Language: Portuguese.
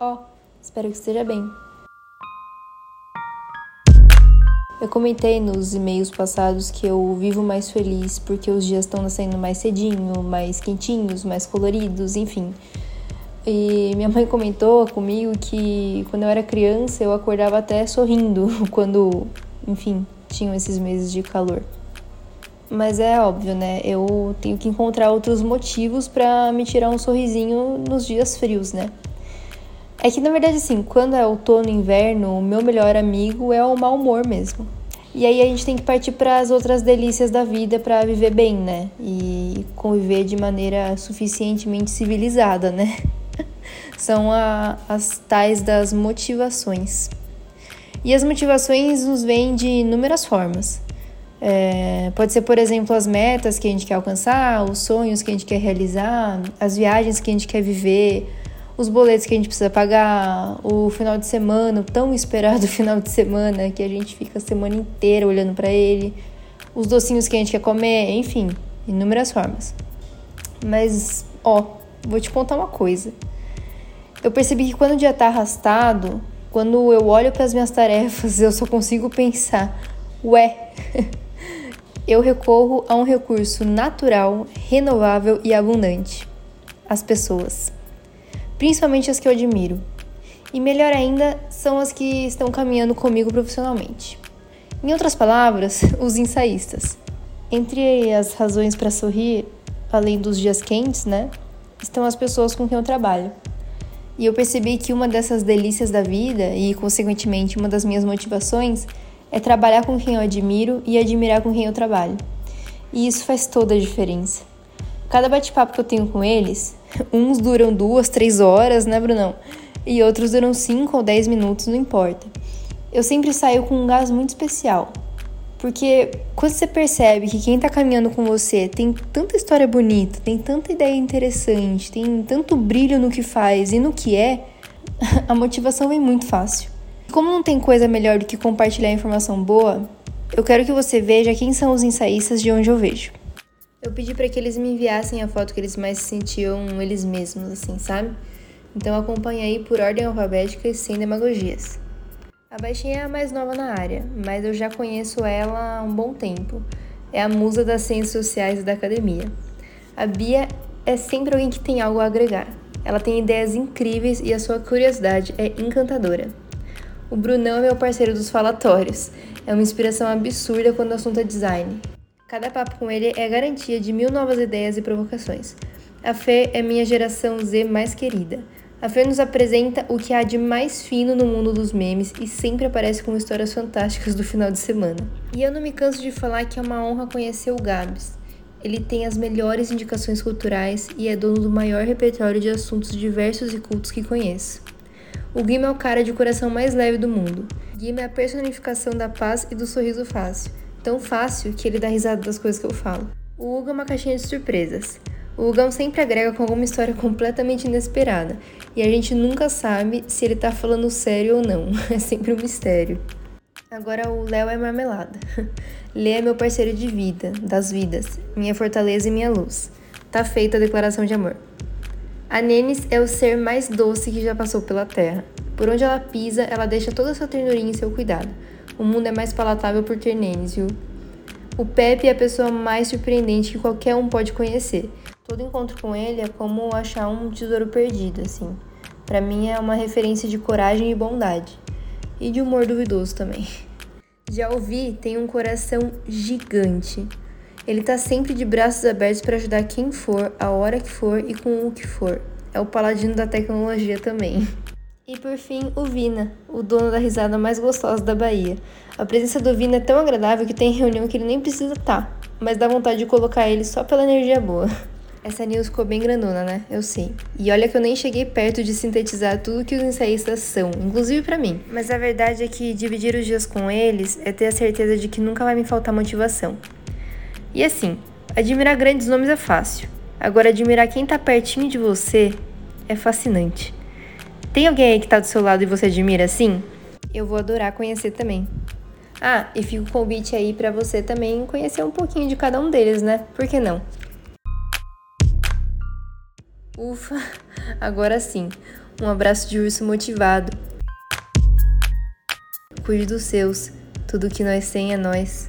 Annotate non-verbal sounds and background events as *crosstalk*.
Ó, oh, espero que esteja bem. Eu comentei nos e-mails passados que eu vivo mais feliz porque os dias estão nascendo mais cedinho, mais quentinhos, mais coloridos, enfim. E minha mãe comentou comigo que quando eu era criança eu acordava até sorrindo *laughs* quando, enfim, tinham esses meses de calor. Mas é óbvio, né? Eu tenho que encontrar outros motivos para me tirar um sorrisinho nos dias frios, né? É que na verdade, assim, quando é outono e inverno, o meu melhor amigo é o mau humor mesmo. E aí a gente tem que partir para as outras delícias da vida para viver bem, né? E conviver de maneira suficientemente civilizada, né? *laughs* São a, as tais das motivações. E as motivações nos vêm de inúmeras formas. É, pode ser, por exemplo, as metas que a gente quer alcançar, os sonhos que a gente quer realizar, as viagens que a gente quer viver, os boletos que a gente precisa pagar, o final de semana, o tão esperado *laughs* final de semana que a gente fica a semana inteira olhando para ele, os docinhos que a gente quer comer, enfim, inúmeras formas. Mas, ó, vou te contar uma coisa. Eu percebi que quando o dia tá arrastado, quando eu olho para as minhas tarefas, *laughs* eu só consigo pensar, ué, *laughs* eu recorro a um recurso natural, renovável e abundante: as pessoas. Principalmente as que eu admiro. E melhor ainda, são as que estão caminhando comigo profissionalmente. Em outras palavras, *laughs* os ensaístas. Entre as razões para sorrir, além dos dias quentes, né, estão as pessoas com quem eu trabalho. E eu percebi que uma dessas delícias da vida, e consequentemente uma das minhas motivações, é trabalhar com quem eu admiro e admirar com quem eu trabalho. E isso faz toda a diferença. Cada bate-papo que eu tenho com eles, uns duram duas, três horas, né, Brunão? E outros duram cinco ou dez minutos, não importa. Eu sempre saio com um gás muito especial. Porque quando você percebe que quem tá caminhando com você tem tanta história bonita, tem tanta ideia interessante, tem tanto brilho no que faz e no que é, *laughs* a motivação vem muito fácil. Como não tem coisa melhor do que compartilhar informação boa, eu quero que você veja quem são os ensaístas de onde eu vejo. Eu pedi para que eles me enviassem a foto que eles mais se sentiam eles mesmos, assim, sabe? Então acompanhe aí por ordem alfabética e sem demagogias. A baixinha é a mais nova na área, mas eu já conheço ela há um bom tempo. É a musa das ciências sociais e da academia. A Bia é sempre alguém que tem algo a agregar. Ela tem ideias incríveis e a sua curiosidade é encantadora. O Brunão é meu parceiro dos falatórios. É uma inspiração absurda quando o assunto é design. Cada papo com ele é garantia de mil novas ideias e provocações. A Fê é minha geração Z mais querida. A Fê nos apresenta o que há de mais fino no mundo dos memes e sempre aparece com histórias fantásticas do final de semana. E eu não me canso de falar que é uma honra conhecer o Gabs. Ele tem as melhores indicações culturais e é dono do maior repertório de assuntos diversos e cultos que conheço. O Guima é o cara de coração mais leve do mundo. Guima é a personificação da paz e do sorriso fácil. Tão fácil que ele dá risada das coisas que eu falo. O Hugo é uma caixinha de surpresas. O Hugão sempre agrega com alguma história completamente inesperada. E a gente nunca sabe se ele tá falando sério ou não. *laughs* É sempre um mistério. Agora o Léo é marmelada. *laughs* Lê é meu parceiro de vida, das vidas, minha fortaleza e minha luz. Tá feita a declaração de amor. A Nenes é o ser mais doce que já passou pela Terra. Por onde ela pisa, ela deixa toda a sua ternurinha e seu cuidado. O mundo é mais palatável por viu? O Pepe é a pessoa mais surpreendente que qualquer um pode conhecer. Todo encontro com ele é como achar um tesouro perdido, assim. Para mim é uma referência de coragem e bondade. E de humor duvidoso também. Já ouvi tem um coração gigante. Ele tá sempre de braços abertos para ajudar quem for, a hora que for e com o que for. É o paladino da tecnologia também. *laughs* E por fim, o Vina, o dono da risada mais gostosa da Bahia. A presença do Vina é tão agradável que tem reunião que ele nem precisa estar, tá, mas dá vontade de colocar ele só pela energia boa. *laughs* Essa news ficou bem grandona, né? Eu sei. E olha que eu nem cheguei perto de sintetizar tudo que os ensaístas são, inclusive para mim. Mas a verdade é que dividir os dias com eles é ter a certeza de que nunca vai me faltar motivação. E assim, admirar grandes nomes é fácil. Agora, admirar quem tá pertinho de você é fascinante. Tem alguém aí que tá do seu lado e você admira assim? Eu vou adorar conhecer também. Ah, e fica o convite aí para você também conhecer um pouquinho de cada um deles, né? Por que não? Ufa, agora sim. Um abraço de urso motivado. Cuide dos seus, tudo que nós tem é nós.